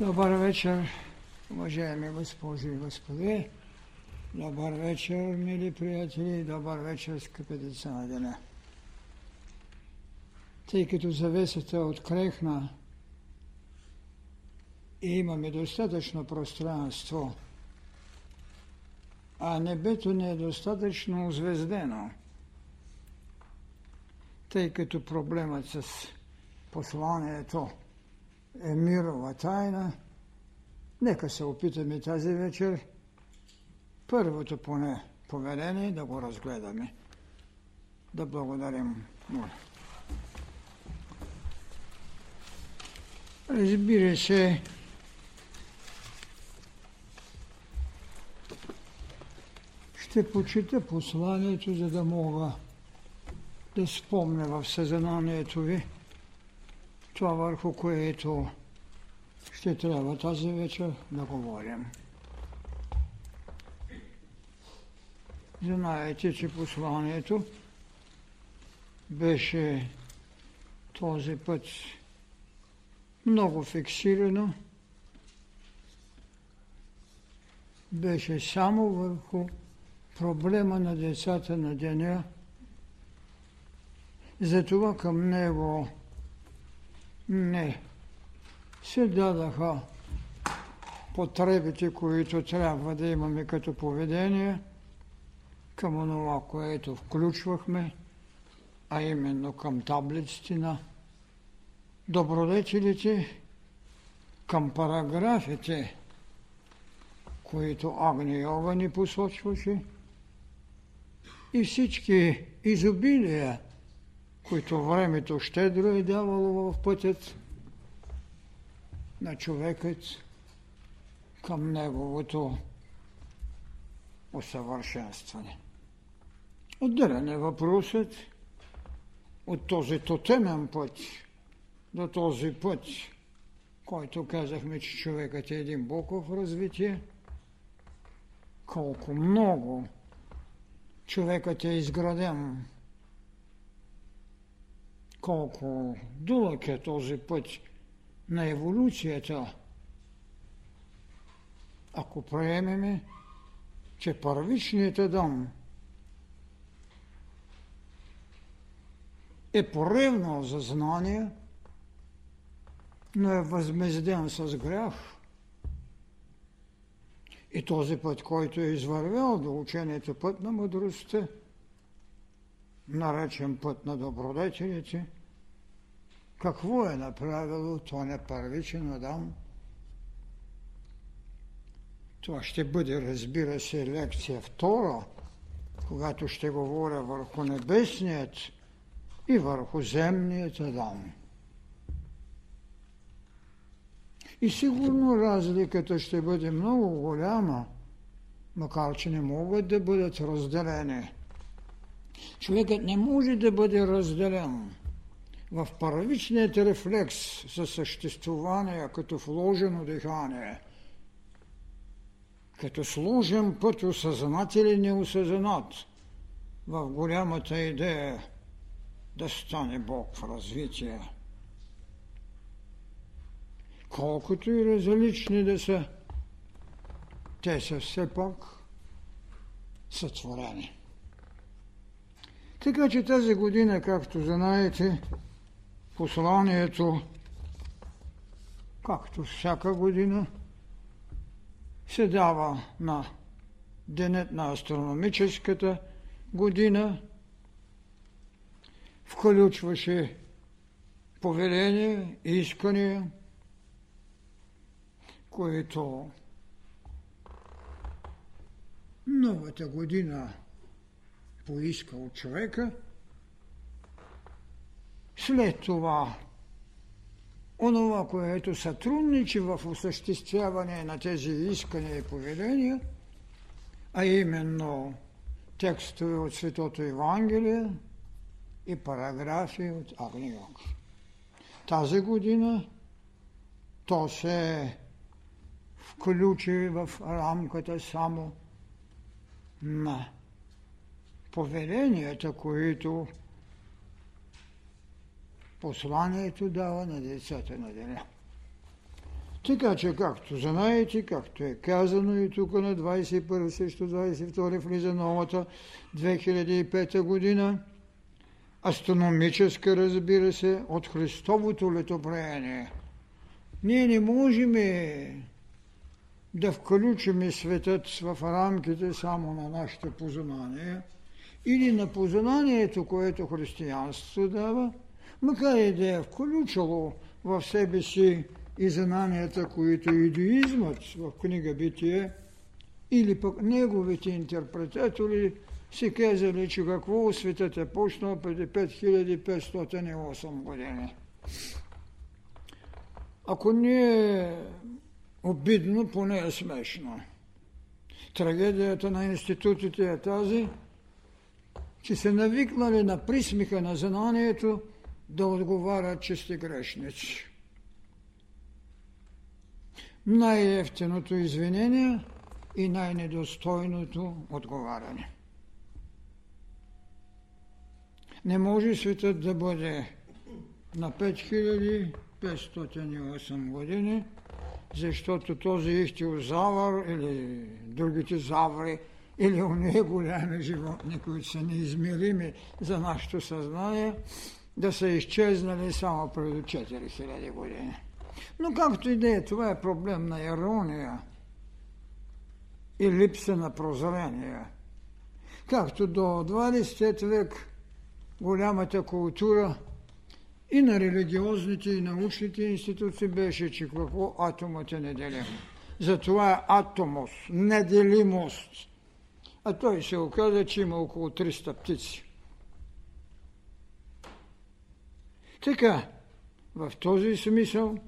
Добър вечер, уважаеми госпожи и господи. Добър вечер, мили приятели. Добър вечер, скъпи деца на деня. Тъй като завесата открехна и имаме достатъчно пространство, а небето не е достатъчно озвездено, тъй като проблемът с посланието е мирова тайна, нека се опитаме тази вечер първото поне поведение да го разгледаме. Да благодарим. Моля. Разбира се, ще почита посланието, за да мога да спомня в съзнанието ви това върху което ще трябва тази вечер да говорим. Знаете, че посланието беше този път много фиксирано, беше само върху проблема на децата на деня. Затова към него не. Се дадаха потребите, които трябва да имаме като поведение към това, което включвахме, а именно към таблиците на добродетелите, към параграфите, които Агни Йога ни посочваше и всички изобилия, които времето щедро е давало в пътят на човекът към неговото усъвършенстване. Отделен е въпросът от този тотемен път до този път, който казахме, че човекът е един боков развитие, колко много човекът е изграден колко дълъг е този път на еволюцията, ако приемеме, че първичният Адам е поревнал за знание, но е възмезден с грях. И този път, който е извървял до учението път на мъдростта, наречен път на добродетелите, какво е направило не първичен Адам? Това ще бъде, разбира се, лекция втора, когато ще говоря върху небесният и върху земният Адам. И сигурно разликата ще бъде много голяма, макар че не могат да бъдат разделени. Човекът не може да бъде разделен в първичният рефлекс за съществуване като вложено дихание, като сложен път осъзнат или неосъзнат в голямата идея да стане Бог в развитие. Колкото и различни да са, те са все пак сътворени. Така че тази година, както знаете, посланието, както всяка година, се дава на денят на астрономическата година, включваше повеление и искания, които новата година поиска от човека – след това, онова, което сътрудничи в осъществяване на тези искания и поведения, а именно текстове от Светото Евангелие и параграфи от Агниок. Тази година то се включи в рамката само на повеленията, които посланието дава на децата на деня. Така че, както знаете, както е казано и тук на 21 също 22 влиза новата 2005 година, астрономическа, разбира се, от Христовото летопреяние. Ние не можем да включим светът в рамките само на нашите познания или на познанието, което християнството дава, макар и да е включило в себе си и знанията, които идеизмът в книга Битие или пък неговите интерпретатори си казали, че какво светът е почнал преди 5508 години. Ако не е обидно, поне е смешно. Трагедията на институтите е тази, че се навикнали на присмиха на знанието да отговарят, че сте грешници. Най-ефтиното извинение и най-недостойното отговаряне. Не може светът да бъде на 5508 години, защото този ихтиозавър или другите заври или уния голями животни, които са неизмерими за нашето съзнание, да са изчезнали само преди 4000 години. Но както и да е, това е проблем на ирония и липса на прозрение. Както до 20 век голямата култура и на религиозните и научните институции беше, че какво атомът е неделим. Затова е атомос, неделимост. А той се оказа, че има около 300 птици. Така, в този смисъл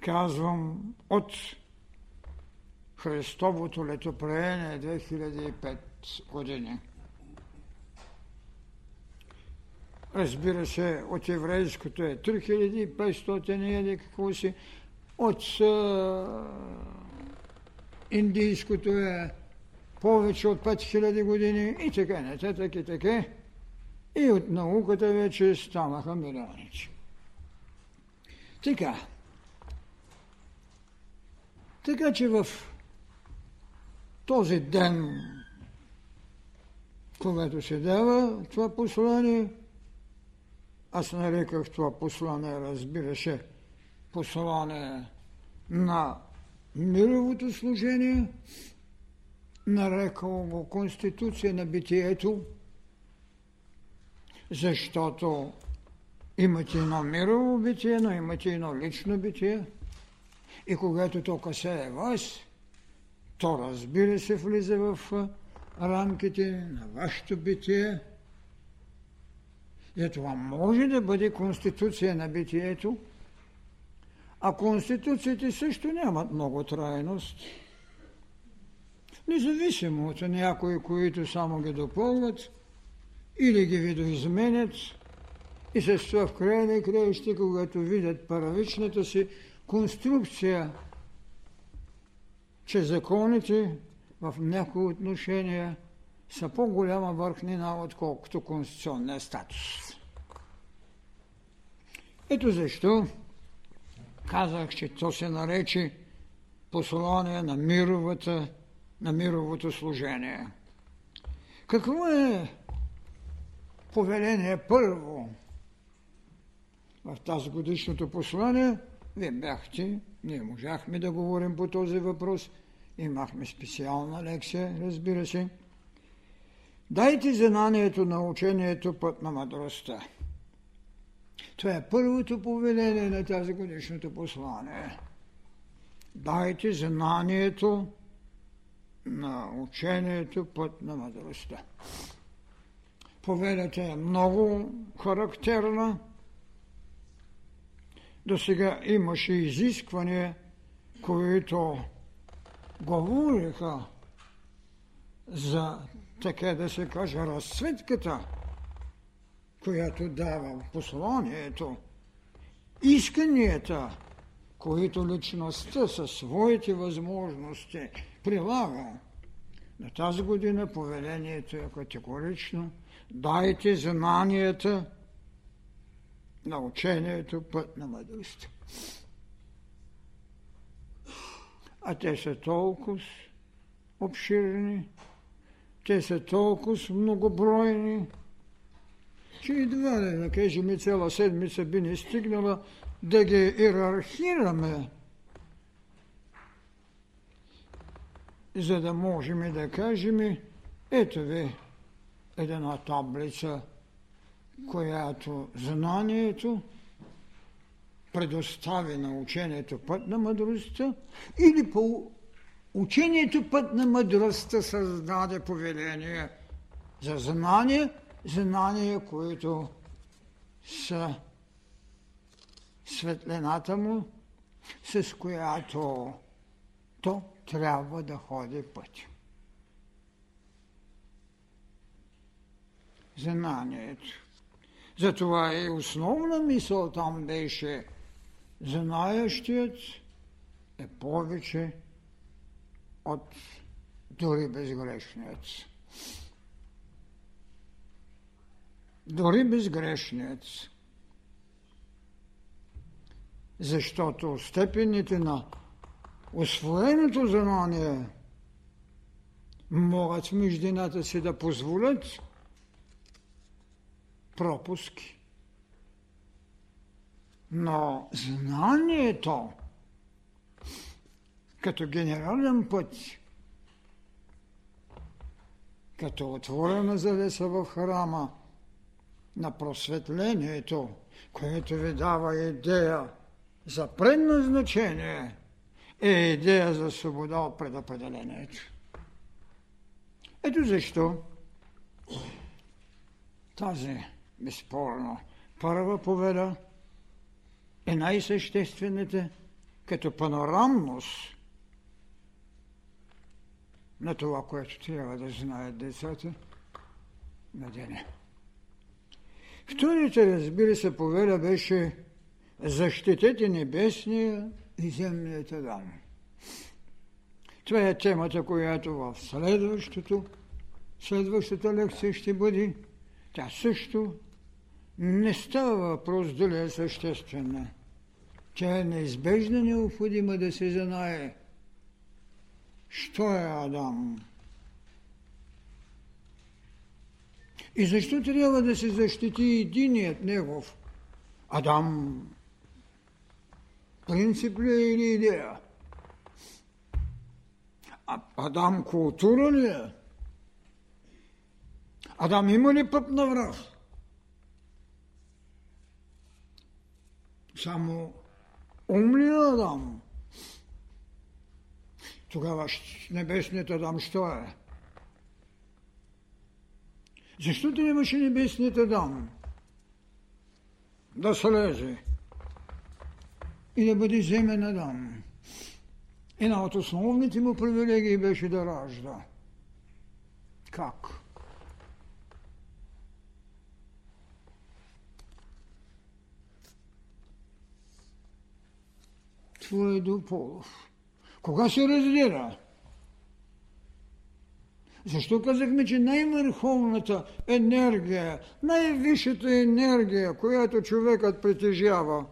казвам от Христовото летопреение 2005 години. Разбира се, от еврейското е 3500 или какво си, от а, индийското е повече от 5000 години и така нататък и така. И от науката вече станаха милионици. Така. Така че в този ден, когато се дава това послание, аз нареках това послание, разбира се, послание на мировото служение, нарекал го Конституция на битието, защото имате едно мирово битие, но имате едно лично битие. И когато то касае вас, то разбира се влиза в рамките на вашето битие – това може да бъде конституция на битието, а конституциите също нямат много трайност. Независимо от някои, които само ги допълват или ги видоизменят и с това в края на краища, когато видят първичната си конструкция, че законите в някои отношения са по-голяма върхнина, отколкото конституционния статус. Ето защо казах, че то се нарече послание на мировата, на мировото служение. Какво е повеление първо в тази годишното послание? Вие бяхте, ние можахме да говорим по този въпрос, имахме специална лекция, разбира се. Дайте знанието на учението път на мъдростта. Това е първото повеление на тази годишното послание. Дайте знанието на учението път на мъдростта. Повелята е много характерна. До сега имаше изисквания, които говориха за, така да се каже, разцветката която дава посланието, исканията, които личността със своите възможности прилага. На тази година повелението е категорично. Дайте знанията на учението път на мъдростта. а те са толкова обширни, те са толкова многобройни, че едва ли, да кажем, цяла седмица би не стигнала да ги иерархираме, за да можем да кажем, ето ви една таблица, която знанието предостави на учението път на мъдростта или по учението път на мъдростта създаде повеление за знание, знания, които са светлината му, с която то трябва да ходи път. Знанието. Затова и основна мисъл там беше знаещият е повече от дори безгрешният. Дори безгрешният. Защото степените на освоеното знание могат в междината си да позволят пропуски. Но знанието като генерален път, като отворена завеса в храма на просветлението, което ви дава идея за предназначение, е идея за свобода от предопределението. Ето защо тази, безспорно, първа поведа е най-съществената като панорамност на това, което трябва да знаят децата на деня. Вторите, разбира се, поведа беше защитете небесния и земният Адам. Това е темата, която в следващото, следващата лекция ще бъде. Тя също не става въпрос дали е съществена. Тя е неизбежна необходима да се знае. Що е Адам? И защо трябва да се защити единият негов? Адам принцип ли е или идея? А, Адам култура ли е? Адам има ли път на враг? Само ум ли е Адам? Тогава небесният Адам що е? Защо трябваше небесният Адам да слезе и да бъде земен Адам? Една от основните му привилегии беше да ражда. Как? Това е Полов. Кога се разделя? Защо казахме, че най-върховната енергия, най-висшата енергия, която човекът притежава,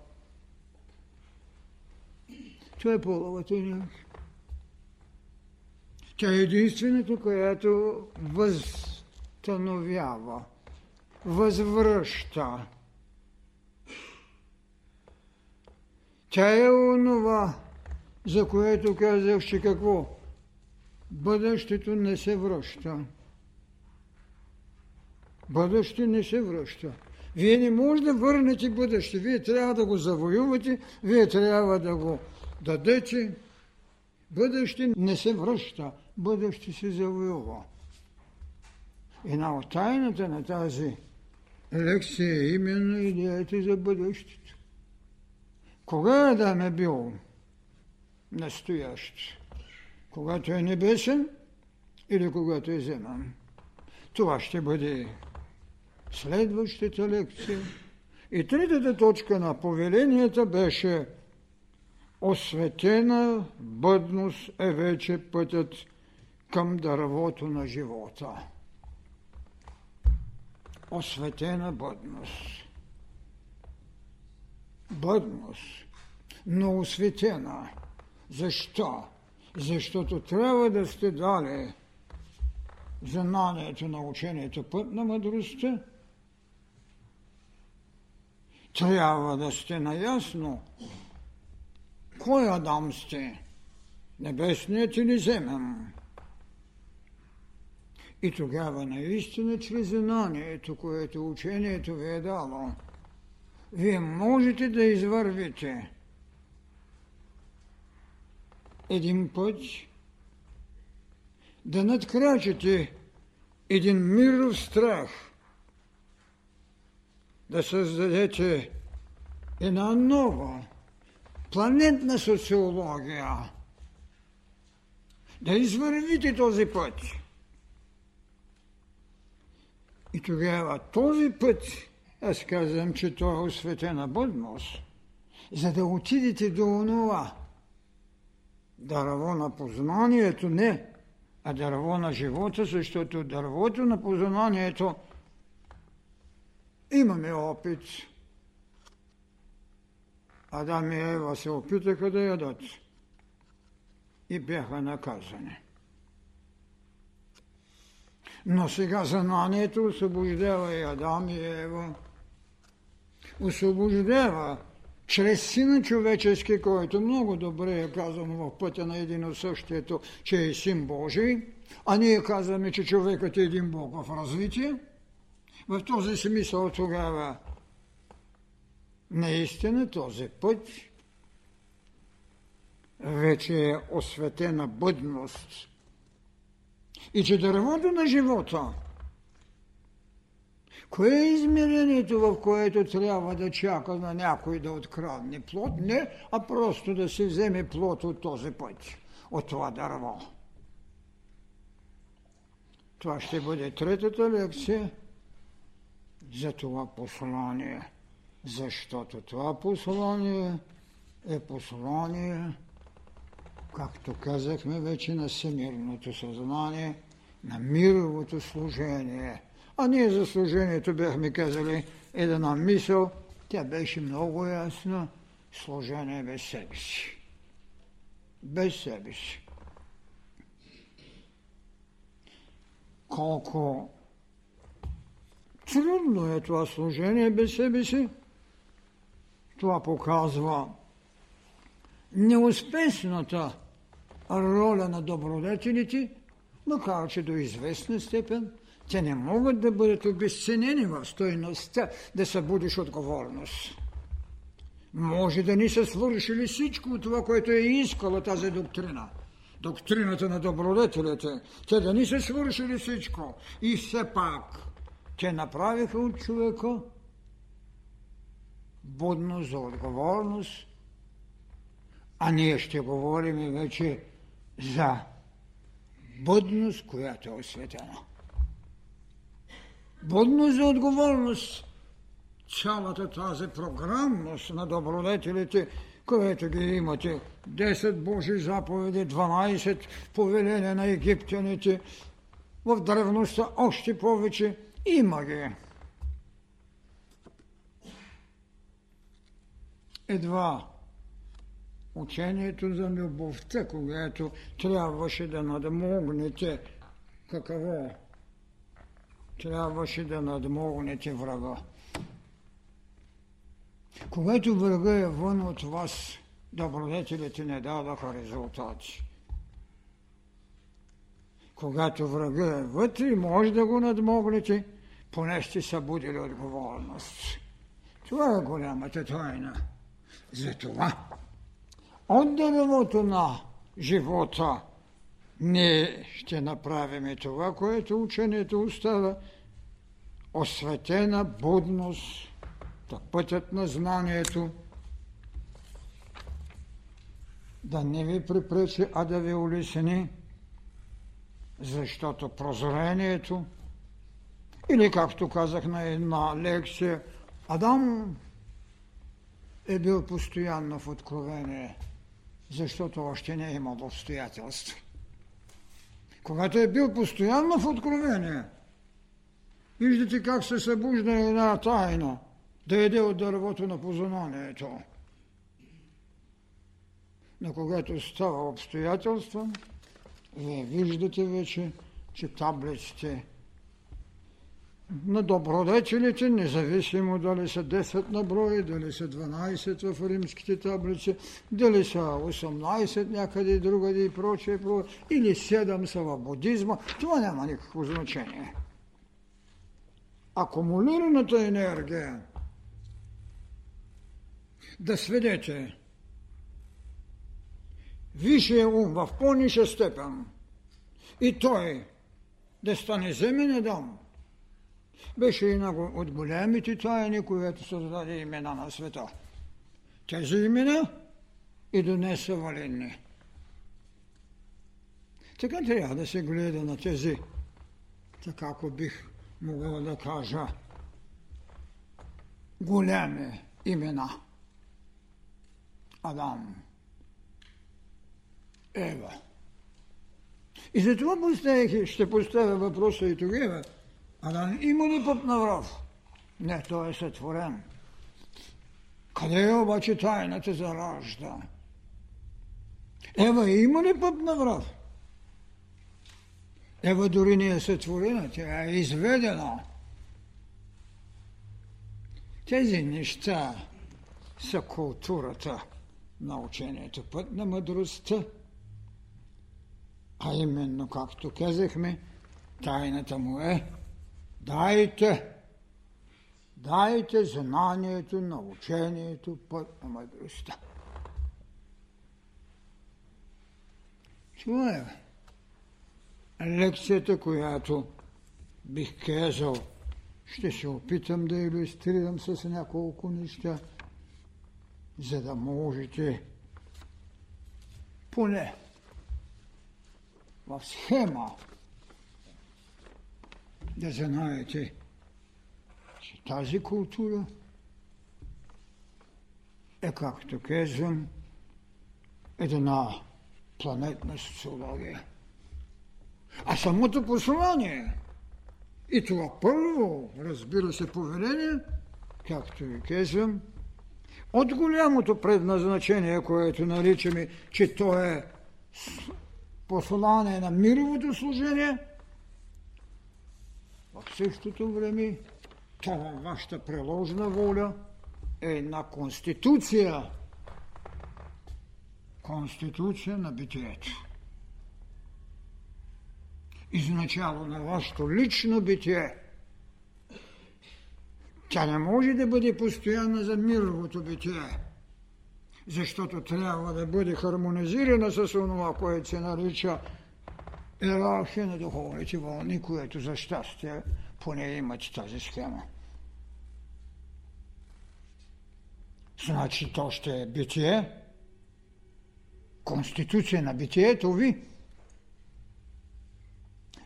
това е половата енергия. Тя е единствената, която възстановява, възвръща. Тя е онова, за което казах, че какво? Бъдещето не се връща. Бъдеще не се връща. Вие не може да върнете бъдеще. Вие трябва да го завоювате, вие трябва да го дадете. Бъдеще не се връща, бъдеще се завоюва. Една от тайната на тази лекция е именно идеята за бъдещето. Кога е бил настоящ? Когато е небесен или когато е земен? Това ще бъде следващата лекция. И третата точка на повеленията беше осветена бъдност е вече пътят към дървото на живота. Осветена бъдност. Бъдност, но осветена. Защо? Защото трябва да сте дали знанието на учението път на мъдростта. Трябва да сте наясно кой Адам сте, небесният или земен. И тогава наистина чрез знанието, което учението ви е дало, вие можете да извървите един път, да надкрачите един миров страх, да създадете една нова планетна социология, да извървите този път. И тогава този път, аз казвам, че той е осветена бъдност, за да отидете до онова дърво на познанието, не, а дърво на живота, защото дървото на познанието имаме опит. Адам и Ева се опитаха да ядат и бяха наказани. Но сега знанието освобождава и Адам и Ева. Освобождава чрез Сина човечески, който много добре е казано в пътя на един същието, че е Син Божий, а ние казваме, че човекът е един Бог в развитие. В този смисъл тогава наистина този път вече е осветена бъдност – и че дървото на живота, кое е измерението, в което трябва да чака на някой да открадне плод? Не, а просто да се вземе плод от този път, от това дърво. Това ще бъде третата лекция за това послание. Защото това послание е послание както казахме вече, на всемирното съзнание, на мировото служение. А ние за служението бяхме казали една мисъл, тя беше много ясна, служение без себе си. Без себе си. Колко трудно е това служение без себе си, това показва неуспешната роля на добродетелите, макар че до известна степен те не могат да бъдат обесценени в стойността да събудиш отговорност. Може да ни са свършили всичко това, което е искала тази доктрина. Доктрината на добродетелите. Те да ни са свършили всичко. И все пак те направиха от човека будност за отговорност, а ние ще говорим вече за будност, която е осветена. Будност за отговорност. Цялата тази програмност на добродетелите, което ги имате, 10 Божи заповеди, 12 повеления на египтяните, в древността още повече има ги. Едва учението за любовта, когато трябваше да надмогнете какво? Трябваше да надмогнете врага. Когато врага е вън от вас, добродетелите не дадаха резултати. Когато врага е вътре, може да го надмогнете, поне сте събудили отговорност. Това е голямата тайна. Затова от на живота ние ще направим това, което учението остава. Осветена будност, да пътят на знанието, да не ви припречи, а да ви улесни, защото прозрението, или както казах на една лекция, Адам е бил постоянно в откровение – защото още не е имал обстоятелства. Когато е бил постоянно в откровение, виждате как се събужда една тайна да еде от дървото на познанието. Но когато става обстоятелство, вие виждате вече, че таблиците на добродетелите, независимо дали са 10 на брой, дали са 12 в римските таблици, дали са 18 някъде другаде и прочее, или 7 са в будизма, това няма никакво значение. Акумулираната енергия да сведете висшия ум в по-ниша степен и той да стане земен дом, беше една от големите тайни, която създаде имена на света. Тези имена и до днес са валидни. Така трябва да се гледа на тези, така ако бих могъл да кажа, големи имена. Адам, Ева. И затова поставих, ще поставя въпроса и тогава, Адам има ли път на врав? Не, той е сътворен. Къде е обаче тайната за ражда? Ева има ли път на врав? Ева дори не е сътворена, тя е изведена. Тези неща са културата на учението, път на мъдростта. А именно, както казахме, тайната му е дайте, дайте знанието на учението, път на мъдростта. Това лекцията, която бих казал, ще се опитам да иллюстрирам с няколко неща, за да можете поне в схема да знаете, че тази култура е, както казвам, една планетна социология. А самото послание и това първо, разбира се, повеление, както ви казвам, от голямото предназначение, което наричаме, че то е послание на мировото служение, в същото време това вашата преложна воля е една конституция. Конституция на битието изначало на вашето лично битие. Тя не може да бъде постоянна за мировото битие, защото трябва да бъде хармонизирана с това, което се нарича иерархия на духовните вълни, което за щастие поне имат тази схема. Значи то ще е битие, конституция на битието ви,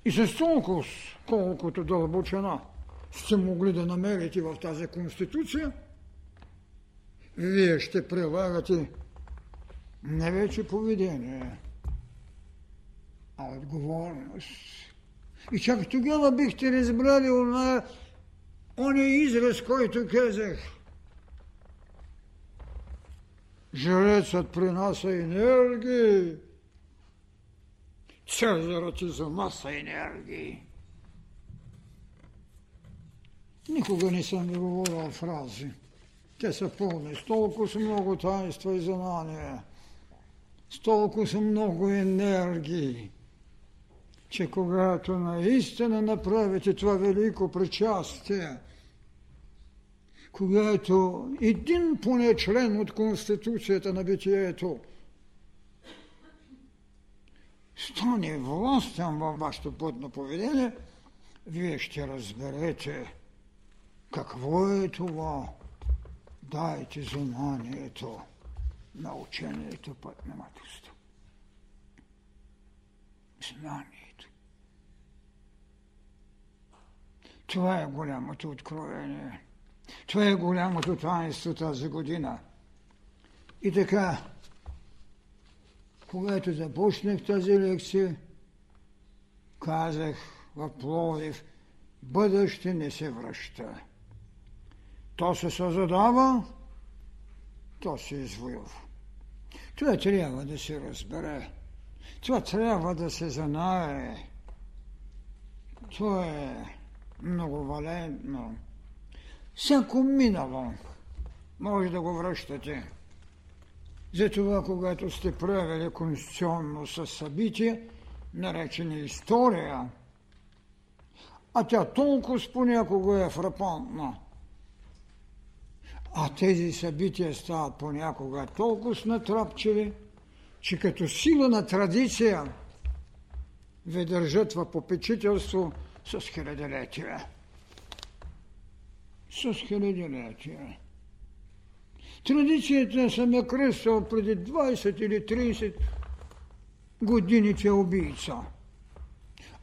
и с толкова, колкото дълбочина сте могли да намерите в тази конституция, вие ще прилагате не вече поведение, а отговорност. И чак тогава бихте разбрали она, оня израз, който казах. Жрецът принася енергии, Цезарът е за маса енергии. Никога не съм ви говорил фрази. Те са пълни. С толкова са много таинства и знания. С толкова са много енергии, че когато наистина направите това велико причастие, когато един поне член от Конституцията на битието – стане властен във вашето пътно поведение, вие ще разберете какво е това. Дайте знанието на учението път на мъдростта. Знанието. Това е голямото откровение. Това е голямото таинство тази година. И така, когато започнах тази лекция, казах в Пловдив, бъдеще не се връща. То се създава, то се извоюва. Това трябва да се разбере. Това трябва да се знае. Това е много валентно. Всяко минало може да го връщате. Затова, когато сте правили конституционно със събитие, наречени история, а тя толкова понякога е фрапантна, а тези събития стават понякога толкова натрапчеви, че като сила на традиция ви държат в попечителство с хилядолетия. С хилядолетия. Традицията съм е кръстал преди 20 или 30 години, че е убийца.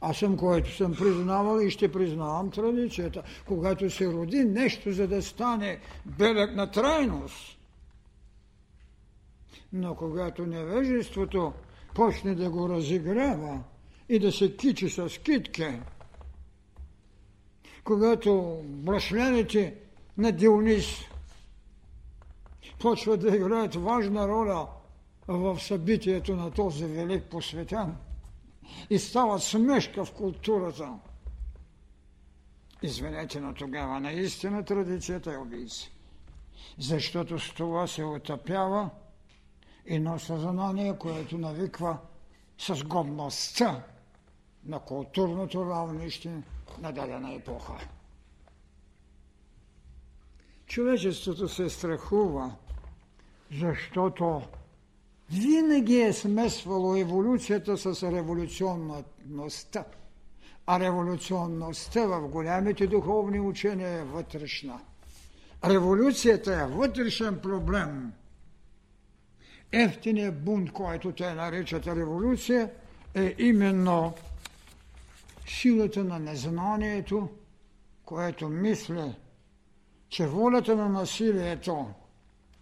Аз съм, който съм признавал и ще признавам традицията. Когато се роди нещо, за да стане белег на трайност. Но когато невежеството почне да го разиграва и да се кичи с китке, когато брашлените на Дионис почват да играят важна роля в събитието на този велик посветен и стават смешка в културата. Извинете, но тогава наистина традицията е убийца. Защото с това се отъпява едно съзнание, което навиква с годността на културното равнище на дадена епоха. Човечеството се страхува защото винаги е смесвало еволюцията с революционността. А революционността в голямите духовни учения е вътрешна. Революцията е вътрешен проблем. Ефтиният бунт, който те наричат революция, е именно силата на незнанието, което мисли, че волята на насилието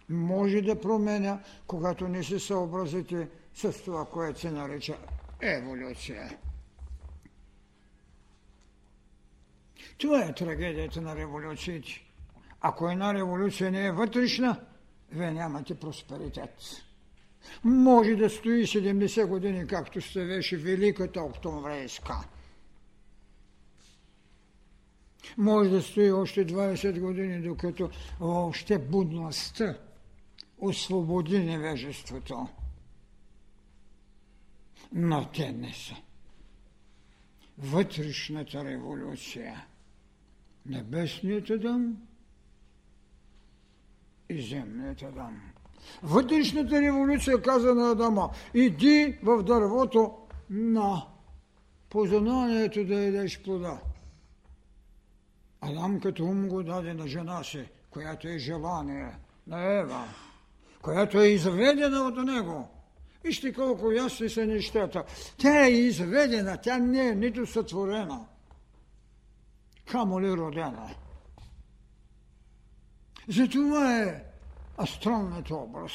може да променя, когато не се съобразите с това, което се нарича еволюция. Това е трагедията на революциите. Ако една революция не е вътрешна, вие нямате просперитет. Може да стои 70 години, както стоеше Великата Октомврейска. Може да стои още 20 години, докато още будността освободи невежеството. Но те не са. Вътрешната революция, небесният Адам и земният Адам. Вътрешната революция каза на Адама, иди в дървото на познанието да едеш плода. Ум го даде на жена си, която е желание на Ева която е изведена от него. Вижте колко ясни са нещата. Тя е изведена, тя не е нито сътворена, камо ли родена. Затова е астралният образ.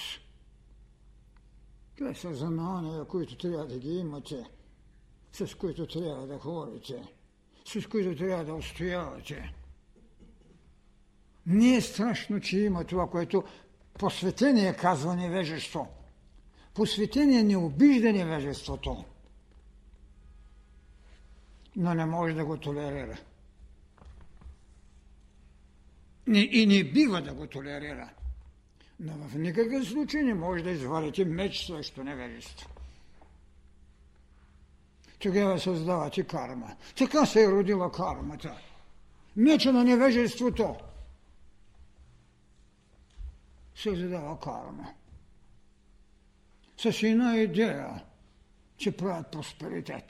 Това са знания, които трябва да ги имате, с които трябва да ходите, с които трябва да устоявате. Не е страшно, че има това, което Посветение казва невежество. Посветение не обижда невежеството, но не може да го толерира. И не бива да го толерира. Но в никакъв случай не може да извадите меч срещу невежество. Тогава създавате карма. Така се е родила кармата. Меча на невежеството се задава карма. С една идея, че правят просперитет.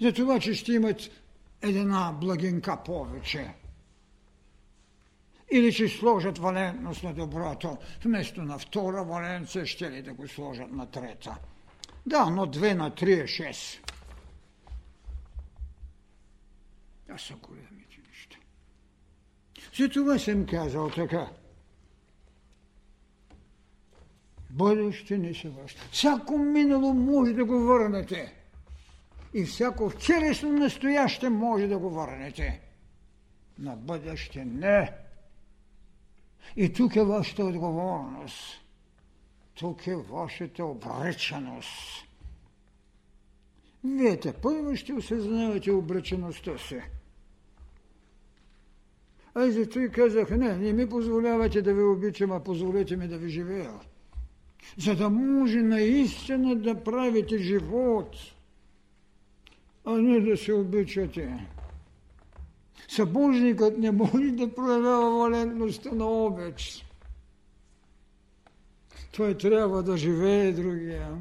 За това, че ще имат една благинка повече. Или че сложат валентност на доброто, вместо на втора валенция, ще ли да го сложат на трета. Да, но две на три е шест. Това са големите неща. Затова съм казал така. Бъдеще не се връща. Всяко минало може да го върнете. И всяко вчерашно настояще може да го върнете. На бъдеще не. И тук е вашата отговорност. тук е вашата обреченост. Вие те първо ще осъзнавате обречеността си. Аз зато и казах, не, не ми позволявате да ви обичам, а позволете ми да ви живея. За да може наистина да правите живот, а не да се обичате. Събожникът не може да проявява валентността на обич. Той трябва да живее другия.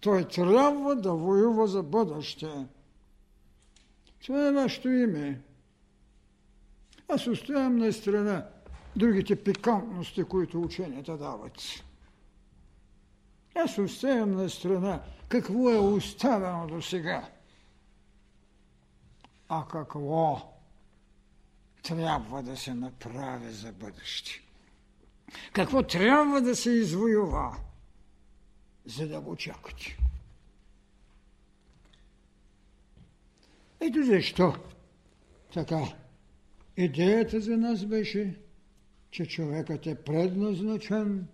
Той трябва да воюва за бъдеще. Това е вашето име. Аз оставям на страна другите пикантности, които ученията дават. Аз оставям на страна какво е оставено до сега, а какво трябва да се направи за бъдеще. Какво трябва да се извоюва, за да го чакате. Ето защо така идеята за нас беше, че човекът е предназначен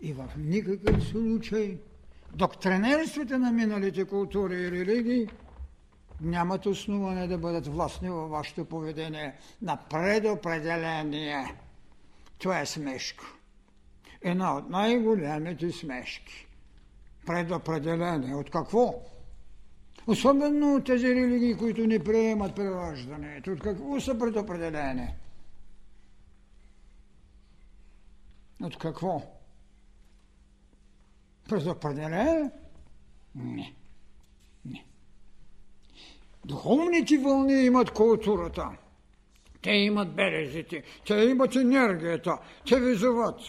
и в никакъв случай доктринерствата на миналите култури и религии нямат основание да бъдат властни във вашето поведение на предопределение. Това е смешка. Една от най-голямите смешки. Предопределение. От какво? Особено от тези религии, които не приемат прераждането. От какво са предопределени? От какво? Предопределение? Не. Не. Духовните вълни имат културата. Те имат березите, те имат енергията, те ви зоват.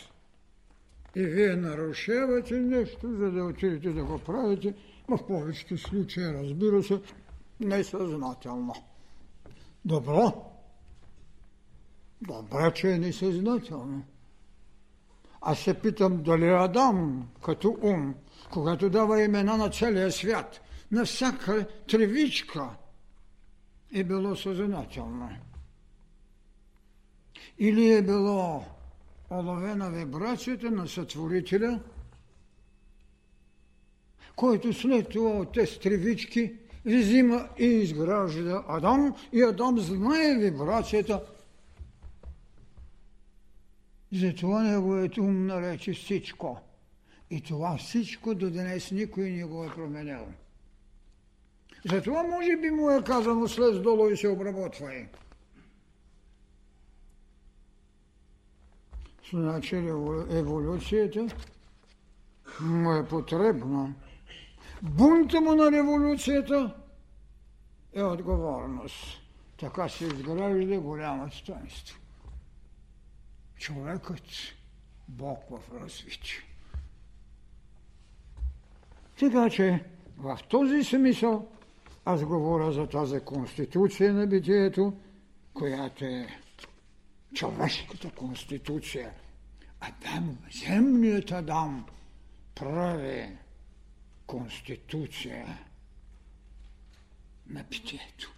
И вие нарушавате нещо, за да отидете да го правите, в повечето случаи, разбира се, несъзнателно. Добро. Добре, че е несъзнателно. Аз се питам дали Адам, като ум, когато дава имена на целия свят, на всяка тревичка, е било съзнателно. Или е било оловена вибрацията на сътворителя, който след това от тези тревички взима и изгражда Адам и Адам знае вибрацията. Затова неговият ум нарече всичко. И това всичко до днес никой не го е променял. Затова може би му е казано слез долу и се обработвай. Значи еволюцията му е потребна. Бунта му на революцията е отговорност. Така се изгражда голямо стоинство. Човекът Бог в развитие. Така че в този смисъл аз говоря за тази конституция на битието, която е човешката конституция. Адам, земният Адам прави конституция на битието.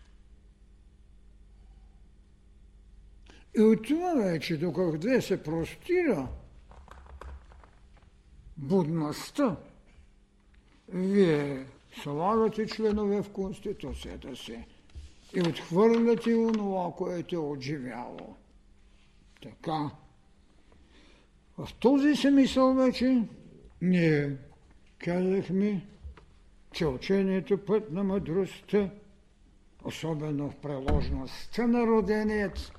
И от това вече, докъде се простира будността, вие слагате членове в Конституцията си и отхвърляте онова, което е отживяло. Така. В този смисъл вече ние казахме, че учението път на мъдростта, особено в преложността на роденият,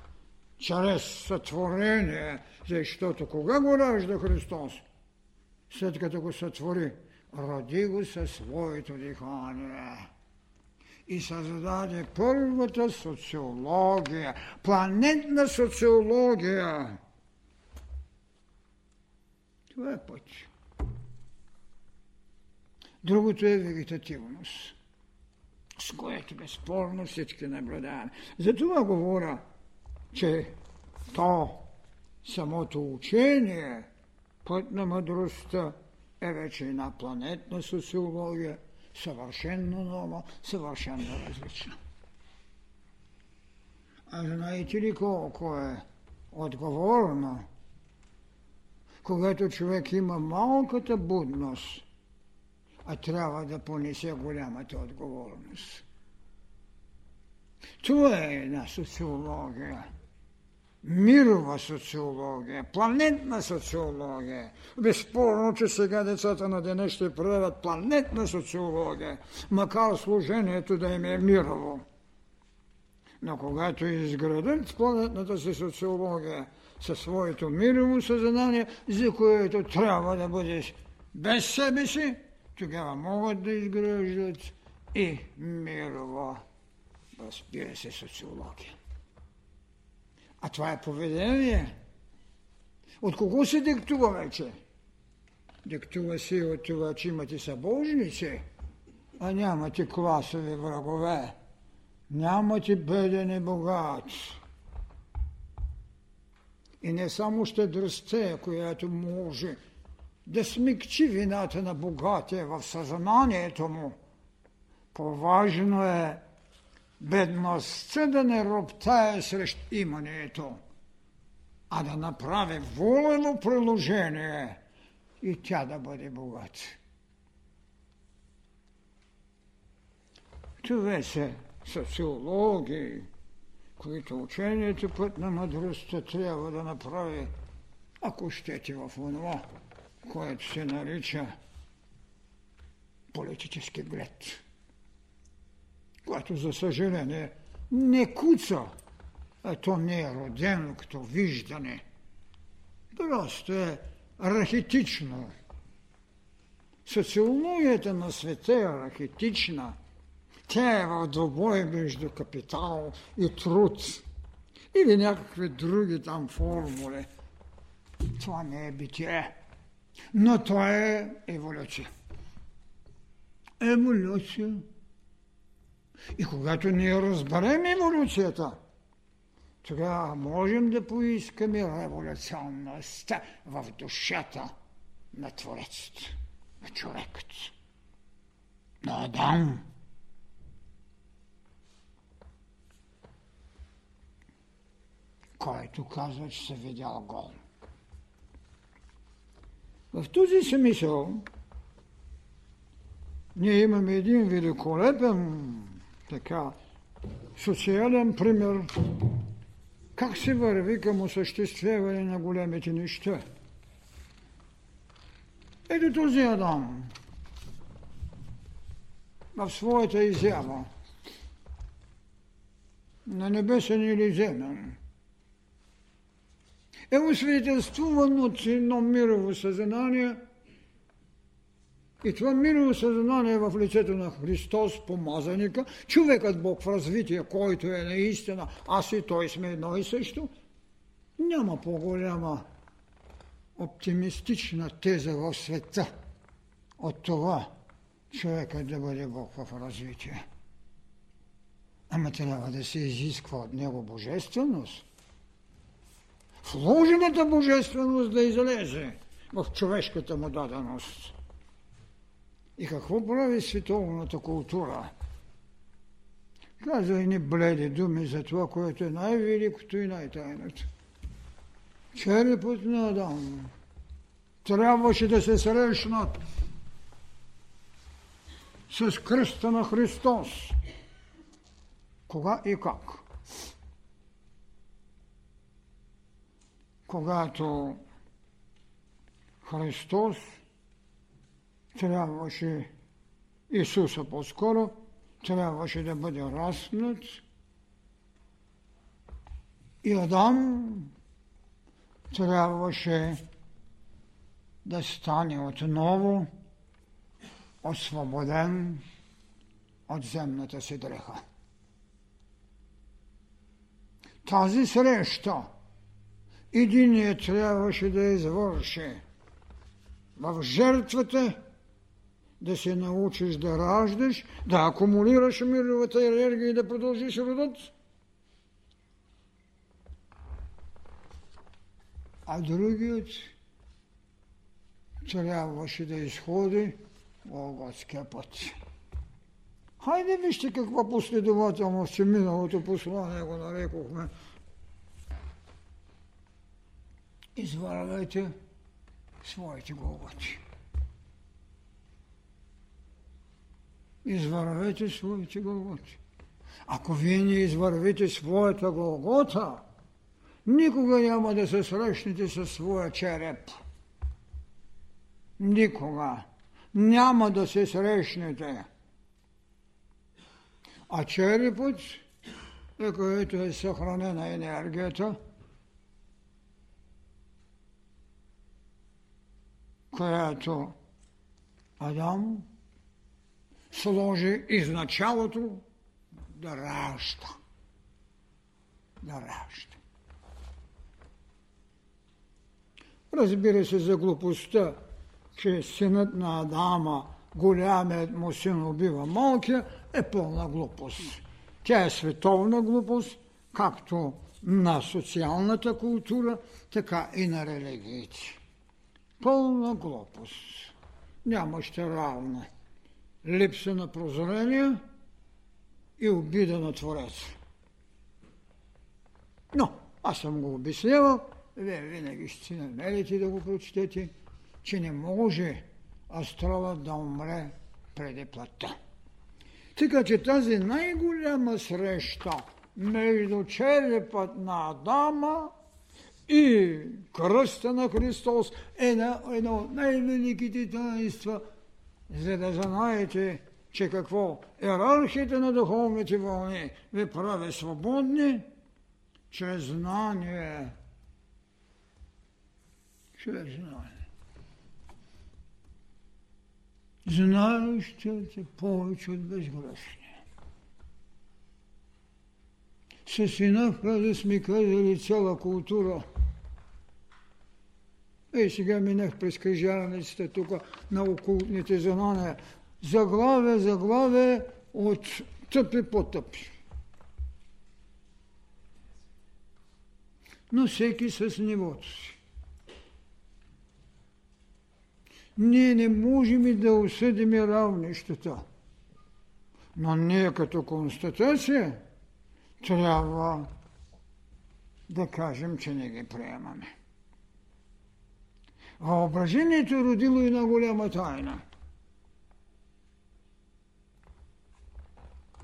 чрез сътворение, защото кога го ражда Христос? След като го сътвори, роди го със своето дихание и създаде първата социология, планетна социология. Това е път. Другото е вегетативност, с което безспорно всички наблюдаваме. Затова говоря, че то, самото учение, път на мъдростта, е вече една планетна социология, съвършенно нова, съвършенно различна. А знаете ли колко е отговорно когато човек има малката будност, а трябва да понесе голямата отговорност. Това е една социология. Мирова социология, планетна социология. Безспорно, че сега децата на деня ще правят планетна социология, макар служението да им е мирово. Но когато изградат планетната си социология със своето мирово съзнание, за което трябва да бъдеш без себе си, тогава могат да изграждат и мирово, разбира се, социология. А това е поведение. От кого се диктува вече? Диктува се от това, че имате събожници, а нямате класови врагове. Нямате беден и богат. И не само щедростта, която може да смекчи вината на богатия в съзнанието му. По-важно е бедността да не роптае срещу имането, а да направи волено приложение и тя да бъде богат. Това са социологии, които учението път на мъдростта трябва да направи, ако щете в онова, което се нарича политически глед, което за съжаление не куца, а то не е родено като виждане. Просто е архетично. Социологията на света е архетична. Тя е в двобой между капитал и труд. Или някакви други там формули. Това не е битие. Но това е еволюция. Еволюция. И когато ние разберем еволюцията, тогава можем да поискаме революционността в душата на Творецът, на човекът, на Адам. който казва, че се видял гол. В този смисъл ние имаме един великолепен така. Социален пример. Как се върви към осъществяване на големите неща. Ето този Адам. В своята изява. На небесен или земен. Е освидетелствуван от едно мирово съзнание и това мирово съзнание в лицето на Христос, помазаника, човекът Бог в развитие, който е наистина, аз и той сме едно и също, няма по-голяма оптимистична теза в света от това човекът да бъде Бог в развитие. Ама трябва да се изисква от него божественост – вложената божественост да излезе в човешката му даденост. И какво прави световната култура? Казва и ни бледи думи за това, което е най-великото и най-тайното. Черепът на Адам трябваше да се срещнат с кръста на Христос. Кога и как? когато Христос трябваше, Исуса по-скоро, трябваше да бъде разпнат и Адам трябваше да стане отново освободен от земната си дреха. Тази среща Единият трябваше да извърши в жертвата да се научиш да раждаш, да акумулираш мировата енергия и да продължиш родът. А другият трябваше да изходи Голготския път. Хайде вижте каква последователност е миналото послание го нарекохме извървайте своите голготи. Извървете своите голготи. Ако вие не извървите своята голгота, никога няма да се срещнете със своя череп. Никога. Няма да се срещнете. А черепът е където е съхранена енергията, която Адам сложи изначалото да ражда. Да ражда. Разбира се за глупостта, че синът на Адама, голямият му син убива малкия, е пълна глупост. Тя е световна глупост, както на социалната култура, така и на религиите. Пълна глупост. Нямаше равна. Липса на прозрение и обида на Твореца. Но, аз съм го обяснявал, вие винаги ще си намерите да го прочетете, че не може астралът да умре преди плътта. Така че тази най-голяма среща между черепът на Адама и кръста на Христос е на едно от най-великите таинства, за да знаете, че какво? Ерархията на духовните вълни ви прави свободни чрез знание. Чрез знание. знаещият е повече от безгрешния. С сина да сме казали цяла култура. Ей, сега минах през кръжарницата тук на окултните знания. Заглаве, заглаве от тъпи по тъпи. Но всеки с нивото си. Ние не можем да осъдим равнищата. Но ние като констатация трябва да кажем, че не ги приемаме. Въображението е родило една голяма тайна.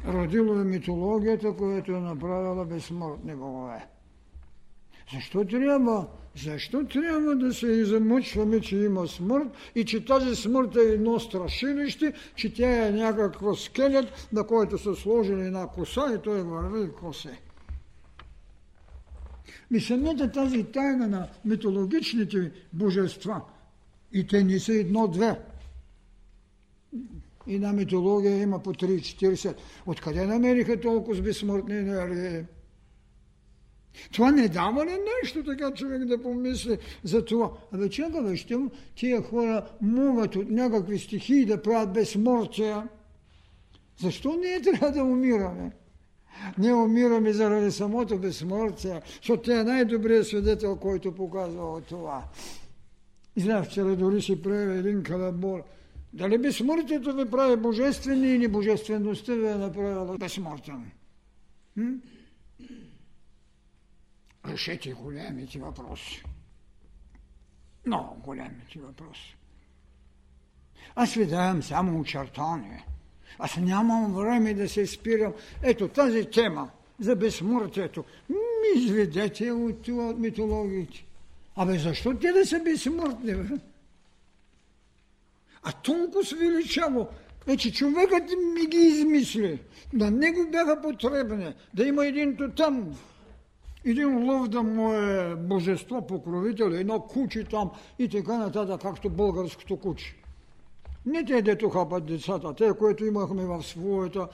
Родило е митологията, която е направила безсмъртни богове. Защо трябва защо трябва да се замъчваме, че има смърт и че тази смърт е едно страшилище, че тя е някаква скелет, на който са сложили една коса и той върви и косе. Ми самата тази тайна на митологичните божества, и те не са едно-две. Една митология има по 3-40. Откъде намериха толкова безсмъртни енергии? Това не дава ли нещо така човек да помисли за това? Абе чакай, бе, ще тия хора могат от някакви стихии да правят безсмъртие. Защо ние трябва да умираме? Ние умираме заради самото безсмъртие, защото тя е най-добрият свидетел, който показва това. И знам, вчера дори си прави един калабор. Дали безсмъртието ви прави божествени или божествеността ви е направила безсмъртен? решете големите въпроси. Много големите въпроси. Аз ви давам само очертание. Аз нямам време да се спирам. Ето тази тема за безсмъртието. Ми изведете от от митологиите. Абе защо те да са безсмъртни? Бе? А толкова с величаво. Вече човекът ми ги измисли. На него бяха потребни. Да има един тотем, един лъв да му е божество, покровител, едно куче там и така нататък, както българското куче. Не те, дето хапат децата, те, което имахме в своята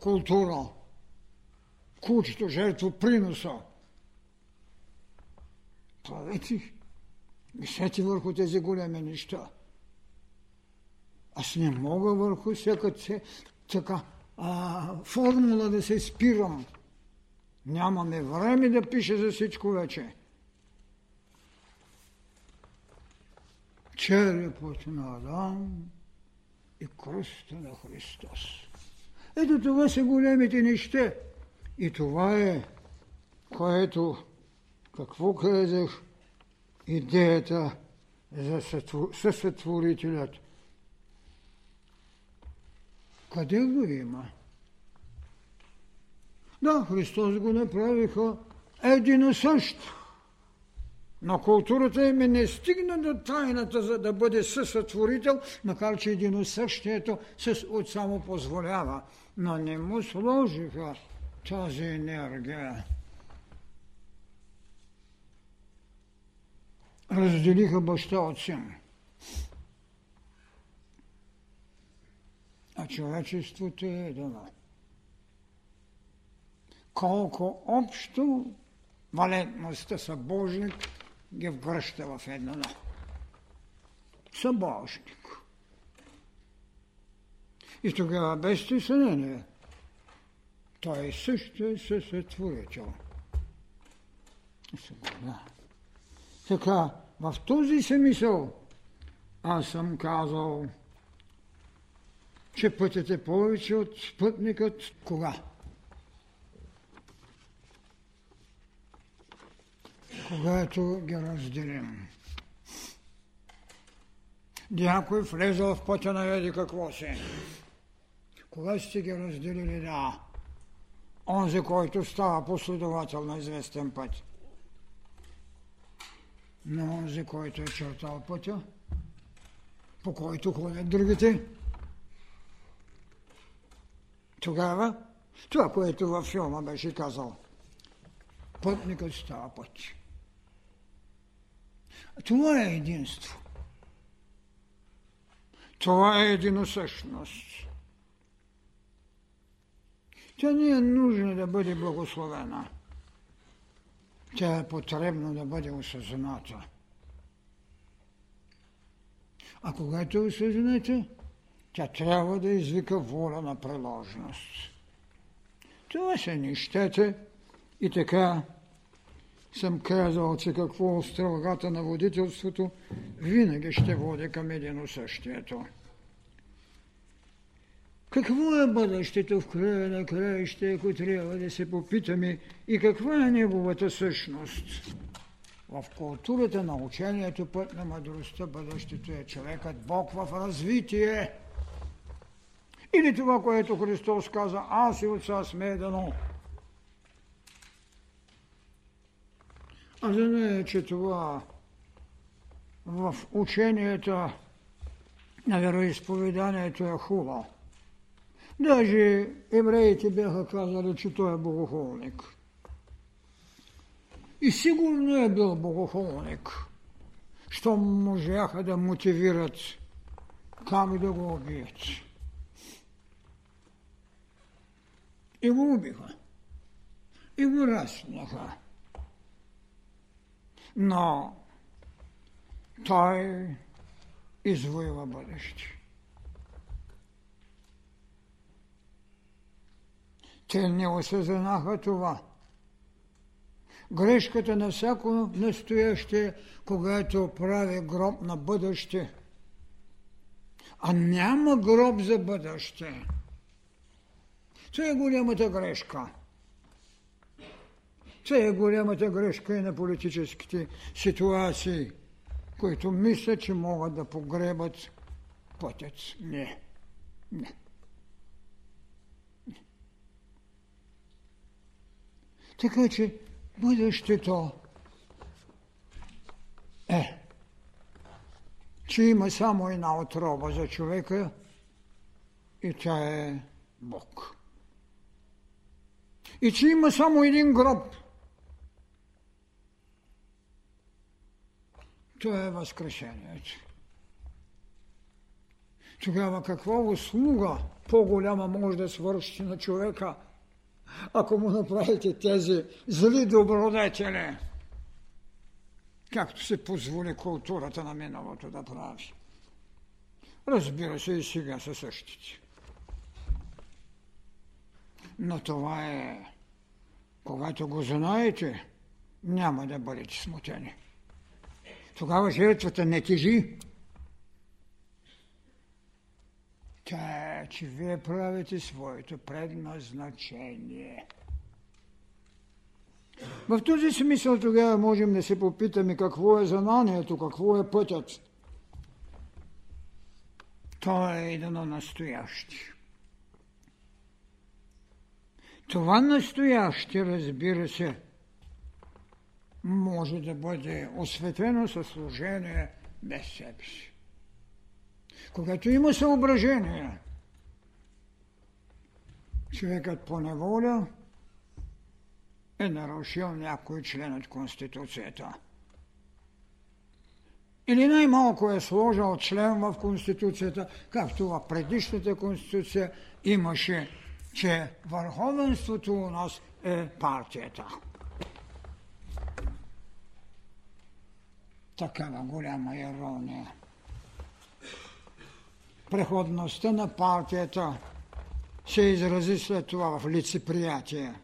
култура. Кучето, жертво, приноса. Правете, мислете върху тези големи неща. Аз не мога върху всяка така а, формула да се спирам. Нямаме време да пише за всичко вече. Черепът на Адам и кръста на Христос. Ето това са големите неща. И това е, което, какво казах, идеята за съсътворителят. Къде го има? Да, Христос го направиха едино също. Но културата им не стигна до тайната, за да бъде съсътворител, макар че едино същието с отца му позволява. Но не му сложиха тази енергия. Разделиха баща от син. А човечеството е едно. Колко общо валентността са Божник ги вгръща в едно. Събожник. И тогава без стеснение той също е съсътворител. Сега, така, в този смисъл аз съм казал, че пътят е повече от пътникът кога? Когато ги разделим. Някой влезъл в пътя на еди какво си. Кога сте ги разделили, да, онзи, който става последовател на известен път. Но онзи, който е чертал пътя, по който ходят другите, тогава това, което във филма беше казал, пътникът става път. Това е единство. Това е единосъщност. Тя не е нужно да бъде благословена. Тя е потребно да бъде осъзната. А когато е осъзната, тя трябва да извика воля на приложност. Това са нищата и така съм казал, че какво строгата на водителството винаги ще води към едно същието. Какво е бъдещето в края на краища, ако трябва да се попитаме и каква е неговата същност? В културата на учението, път на мъдростта, бъдещето е човекът Бог в развитие. Или това, което Христос каза, аз и отца сме дано. А за не е, че това в учението на вероисповеданието е хубаво. Даже евреите бяха казали, че той е богохолник. И сигурно е бил богохолник, що можаха да мотивират ками да го убият. И го убиха. И го разпнаха. Но той извоюва бъдеще. Те не осъзнаха това. Грешката на всяко настояще, когато прави гроб на бъдеще. А няма гроб за бъдеще. Това е голямата грешка. Това е голямата грешка и на политическите ситуации, които мислят, че могат да погребат пътят. Не. Не. Така че бъдещето е, че има само една отроба за човека и тя е Бог. И че има само един гроб. Това е възкрешението. Тогава каква услуга по-голяма може да свърши на човека – ако му направите тези зли добродетели, както се позволи културата на миналото да прави. Разбира се, и сега са същите. Но това е, когато го знаете, няма да бъдете смутени. Тогава жертвата не тежи, Тя е, че вие правите своето предназначение. В този смисъл тогава можем да се попитаме какво е знанието, какво е пътят. То е на настояще. Това настояще, разбира се, може да бъде осветено със служение без себе си. Когато има съображение, човекът по неволя е нарушил някой член от Конституцията. Или най-малко е сложил член в Конституцията, както в предишната Конституция имаше, че върховенството у нас е партията. Такава голяма ирония. Преходността на партията се изрази след това в лицеприятие.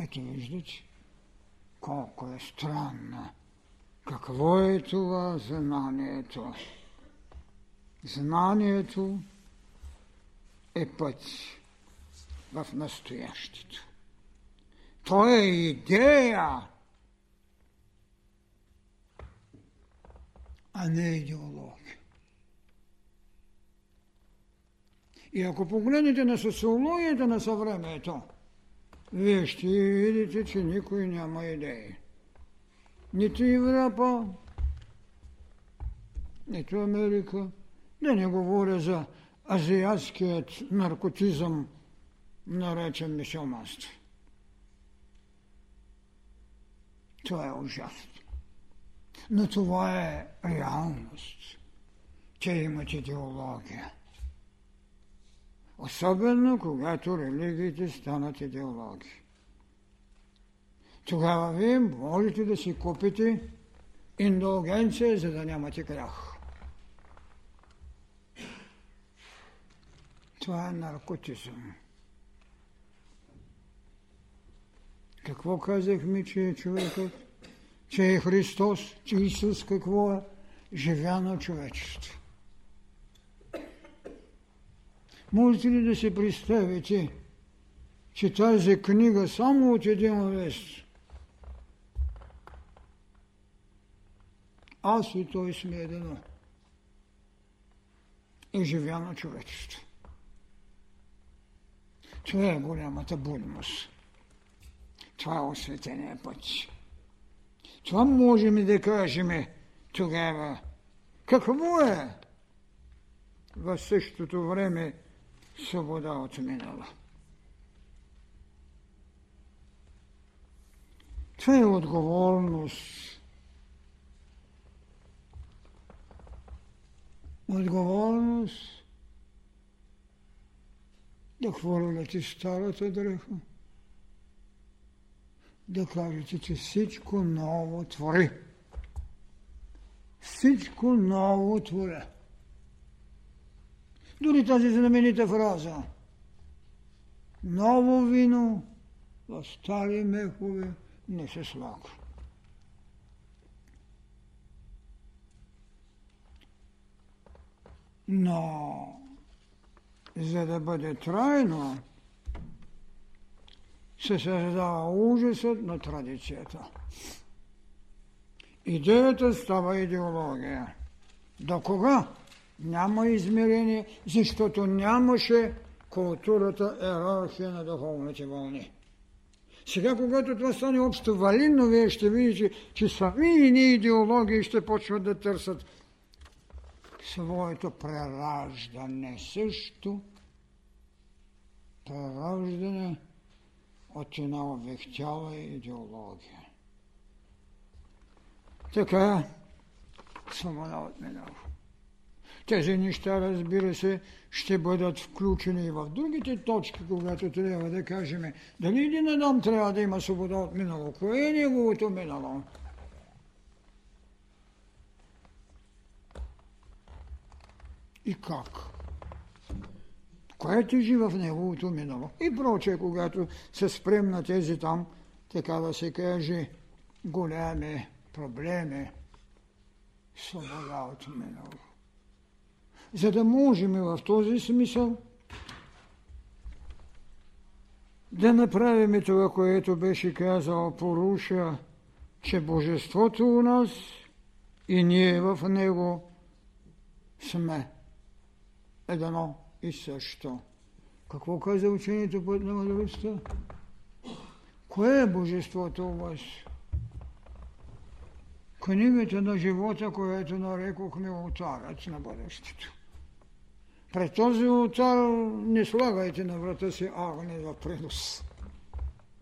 Ето виждате колко е странно. Какво е това знанието? Знанието е път в настоящето. То е идея, а не идеология. И ако погледнете на социологията на съвремето, вие ще видите, че никой няма идеи. Нито Европа, нито Америка. Да не говоря за азиатският наркотизъм, наречен мисиоманство. Това е ужасно. Но това е реалност. Те имат идеология. Особено когато религиите станат идеологии. Тогава вие можете да си купите индулгенция, за да нямате грях. Това е наркотизъм. Какво казахме, че е човекът? Че е Христос, че Исус какво е? Живя на човечеството. Можете ли да се представите, че тази книга само от един лист аз и той сме едно. И живя на човечество. Това е голямата будност. Това е осветения път. Това можем да кажем тогава. Какво е в същото време свобода от минала. Това е отговорност. Отговорност да хвърляте старата дреха, да кажете, че всичко ново твори. Всичко ново творя. Дори тази знаменита фраза. Ново вино в стари мехове не се слага. Но за да бъде трайно, се създава ужасът на традицията. Идеята става идеология. До кога? Няма измерение, защото нямаше културата, иерархия на духовните вълни. Сега, когато това стане общо валидно, вие ще видите, че сами ни идеологии ще почват да търсят своето прераждане също. Прераждане от една овехтяла идеология. Така, свобода от минало. Тези неща, разбира се, ще бъдат включени и в другите точки, когато трябва да кажем дали един Адам трябва да има свобода от минало. Кое е неговото минало? И как? Кое тежи в неговото минало? И прочее, когато се спрем на тези там, така да се каже, голями проблеми, свобода от минало за да можем в този смисъл да направим това, което беше казал Поруша, че Божеството у нас и ние в Него сме едно и също. Какво каза учението път на мъдростта? Кое е Божеството у вас? Книгата на живота, което нарекохме отарът на бъдещето. Пред този отар не слагайте на врата си агне в принос.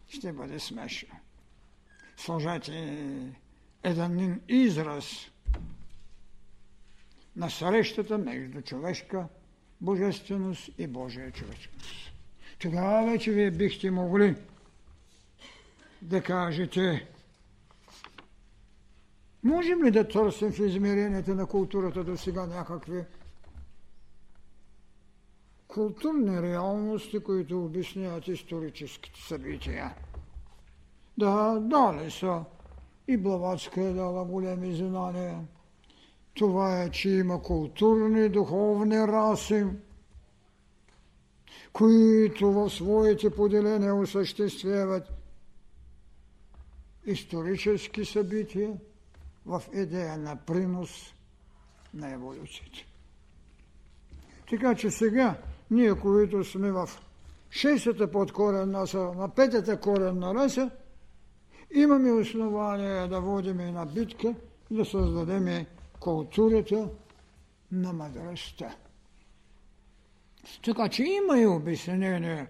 Ще бъде смешно. Сложете един израз на срещата между човешка божественост и Божия човечност. Тогава вече вие бихте могли да кажете можем ли да търсим в измеренията на културата до сега някакви културни реалности, които обясняват историческите събития? Да, дали са. И Блаватска е дала големи знания. Това е, че има културни, духовни раси, които в своите поделения осъществяват исторически събития в идея на принос на еволюцията. Така че сега, ние, които сме в шестата подкоренна раса, на петата коренна раса, имаме основание да водим една битка, да създадем културата на мъдростта. Така че има и обяснение,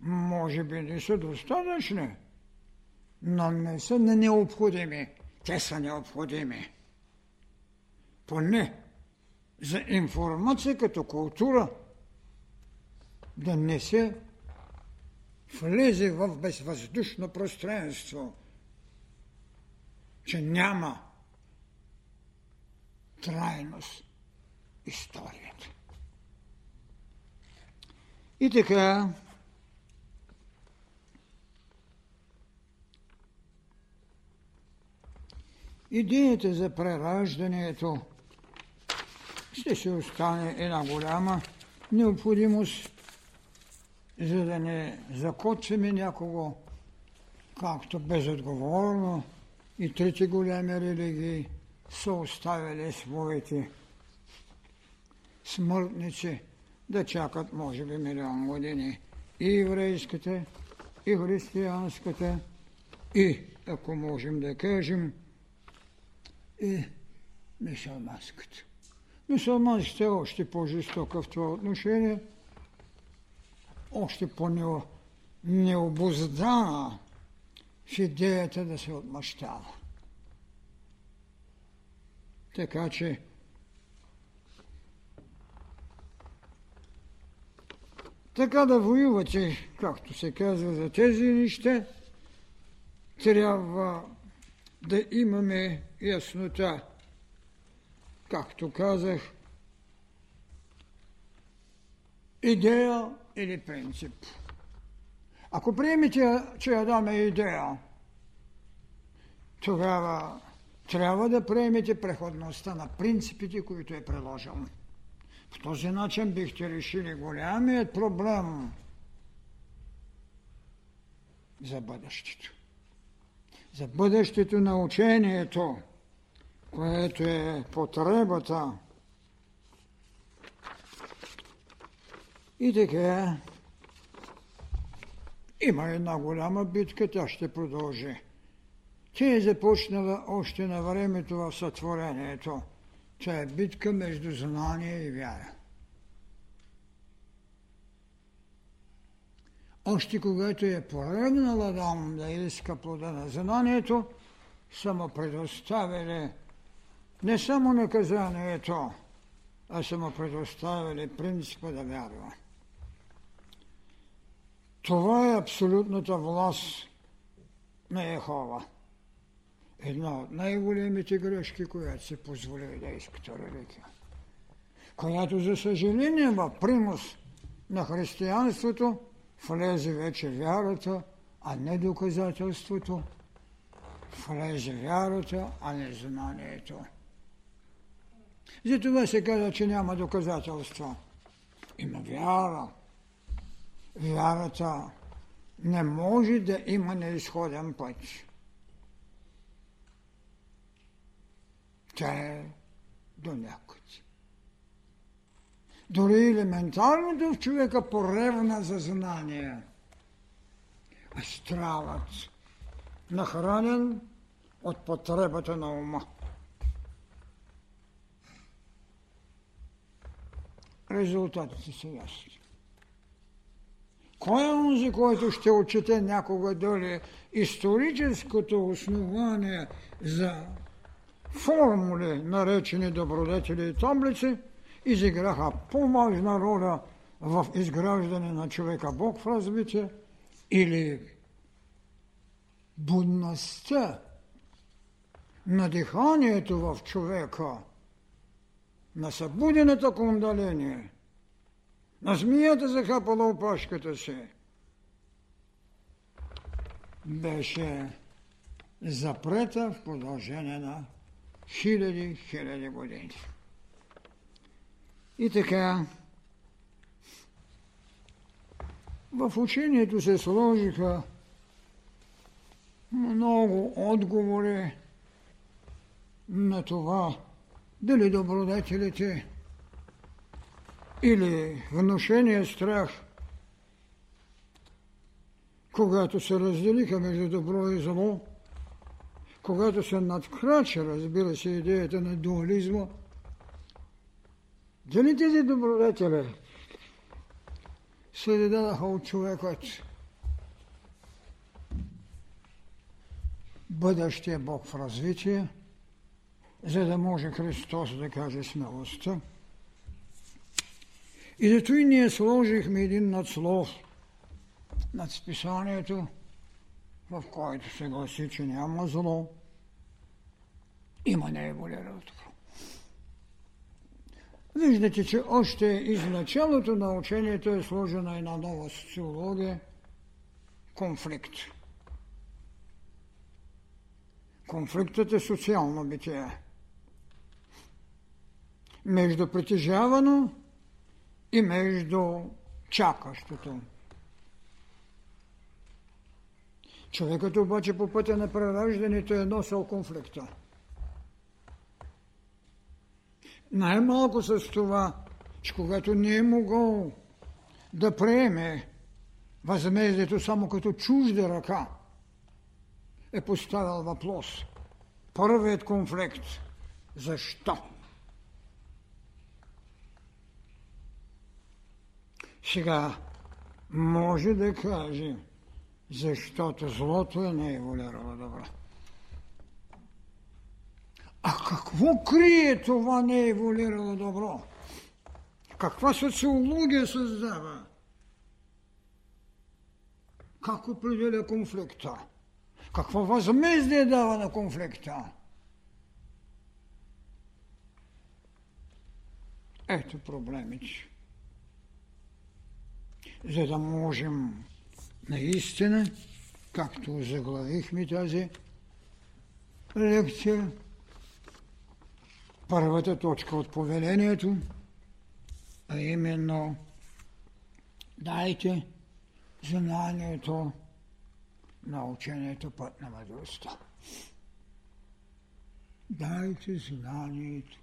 може би не са достатъчни, но не са не необходими. Те са необходими. Поне за информация като култура да не се влезе в безвъздушно пространство, че няма трайност историята. И така, идеята за прераждането ще се остане една голяма необходимост, за да не закочваме някого, както безотговорно и трите голями религии са оставили своите смъртници да чакат, може би, милион години. И еврейската, и християнската, и, ако можем да кажем, и мисълманската. Мисълманската е още по-жестока в това отношение, още по-необоздана в идеята да се отмъщава. Така че така да воювате, както се казва за тези неща, трябва да имаме яснота. Както казах, идея или принцип. Ако приемете, че Адам е идея, тогава трябва да приемете преходността на принципите, които е приложил. В този начин бихте решили голямият проблем за бъдещето. За бъдещето на учението, което е потребата. И така, има една голяма битка, тя ще продължи. Тя е започнала още на времето в сътворението. Това е битка между знание и вяра. Още когато е поръгнала Адам да иска плода на знанието, са му предоставили не само наказанието, а са му предоставили принципа да вярва. Това е абсолютната власт на Ехова една от най-големите грешки, която се позволи юдейската религия, която за съжаление в примус на християнството влезе вече вярата, а не доказателството, влезе вярата, а не знанието. Затова се казва, че няма доказателства. Има вяра. Вярата не може да има неизходен път. Тя е до някъде. Дори елементарното в човека поревна за знание. Астралът, нахранен от потребата на ума. Резултатите са ясни. Кой е онзи, който ще отчете някога дали историческото основание за формули, наречени добродетели и таблици, изиграха по-важна роля в изграждане на човека Бог в развитие или будността на диханието в човека, на събудената кундаление, на змията захапала опашката си, беше запрета в продължение на хиляди, хиляди години. И така, в учението се сложиха много отговори на това, дали добродетелите или внушение страх, когато се разделиха между добро и зло, когато се надкрача, разбира се, идеята на дуализма, дали тези добродетели се дадаха от човекът бъдещия Бог в развитие, за да може Христос да каже смелостта. И зато и ние сложихме един надслов над списанието, в който се гласи, че няма зло, има не волера добро. Виждате, че още из началото на учението е сложена една нова социология – конфликт. Конфликтът е социално битие. Между притежавано и между чакащото. Човекът обаче по пътя на прераждането е носил конфликта. Най-малко с това, че когато не е могъл да приеме възмездието само като чужда ръка, е поставил въпрос. Първият конфликт. Защо? Сега може да каже, защото злото е не еволюирало добро. А какво крие това не еволюирало добро? Каква социология създава? Как определя конфликта? Какво възмездие дава на конфликта? Ето проблемите. За да можем наистина, както заглавихме тази лекция, първата точка от повелението, а именно дайте знанието на учението път на мъдростта. Дайте знанието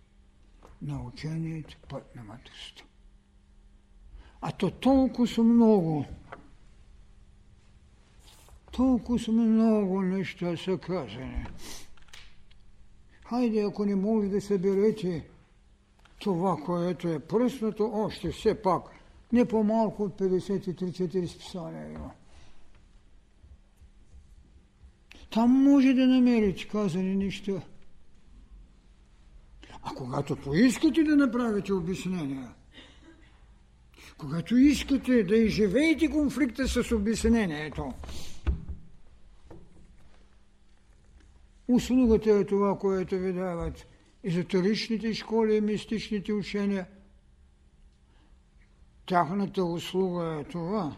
на учението път на мъдростта. А то толкова са много, толкова много неща са казани. Хайде, ако не може да съберете това, което е пръснато, още все пак не по-малко от 53-4 списания има. Там може да намерите казани неща. А когато поискате да направите обяснения, когато искате да изживеете конфликта с обяснението, услугата е това, което ви дават езотеричните школи и мистичните учения. Тяхната услуга е това,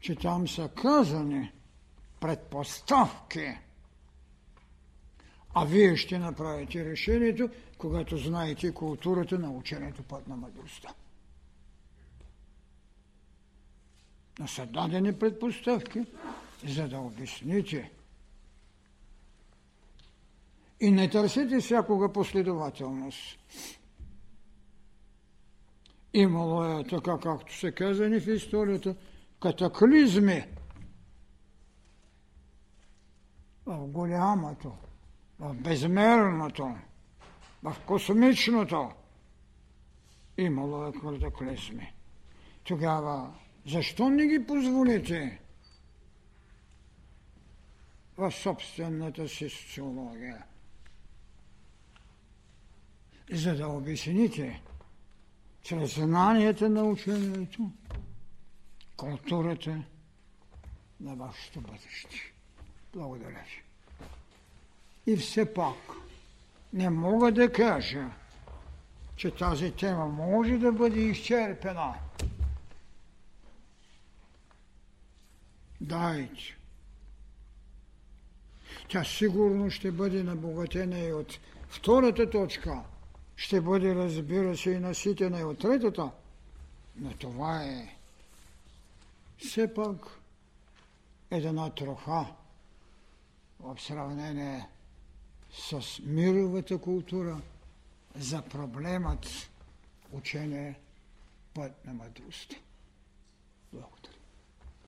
че там са казани – предпоставки. А вие ще направите решението, когато знаете културата на ученето път на мъдростта. Но са дадени предпоставки, за да обясните. И не търсите всякога последователност. Имало е, така както се казани в историята, катаклизми в голямото, в безмерното, в космичното. Имало е катаклизми. Тогава защо не ги позволите в собствената си социология? За да обясните чрез знанията на учението, културата на вашето бъдеще. Благодаря ви. И все пак не мога да кажа, че тази тема може да бъде изчерпена. Дайте. Тя сигурно ще бъде набогатена и от втората точка. Ще бъде, разбира се, и наситена и от третата. Но това е все пак една троха в сравнение с мировата култура за проблемът учение път на мъдростта. Благодаря.